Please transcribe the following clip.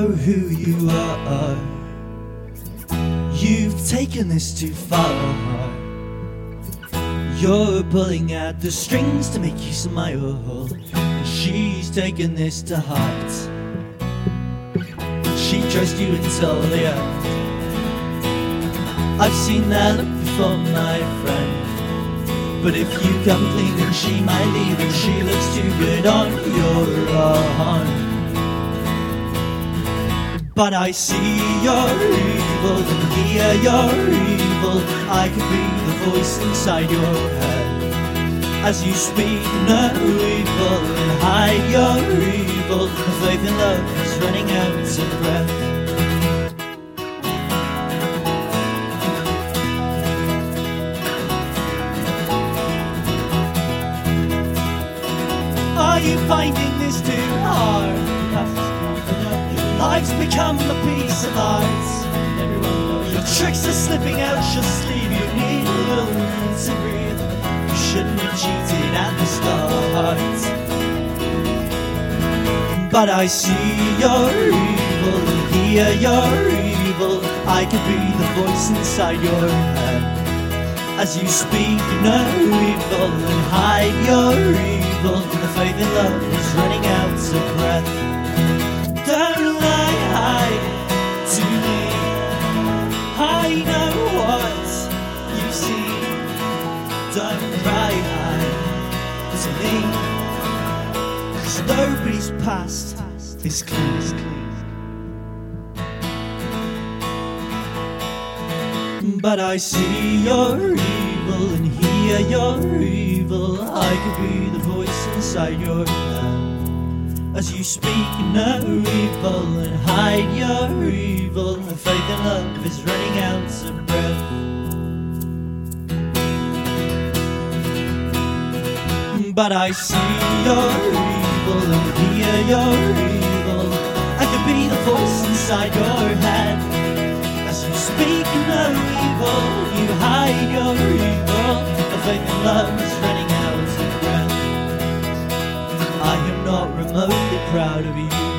know who you are. You've taken this too far. You're pulling at the strings to make you smile. She's taken this to heart. She trusts you until the end. I've seen that before, my friend. But if you come clean, then she might leave, and she looks too good on your arm. But I see your evil hear your evil. I can be the voice inside your head. As you speak no evil and hide your evil, the faith in love is running out of breath. Are you finding this too? Life's become a piece of art. Your tricks are slipping out, your sleeve. you need a little room to breathe. You shouldn't have cheated at the start. But I see your evil and hear your evil. I could be the voice inside your head. As you speak no evil and hide your evil, the faith in love I know what you see. Don't cry to me. Cause nobody's past is clean. But I see your evil and hear your evil. I could be the voice inside your head. As you speak no evil and hide your evil, the faith and love is running out of breath. But I see your evil and hear your evil. I could be the voice inside your head. As you speak no evil, you hide your evil. The faith and love is running proud of you.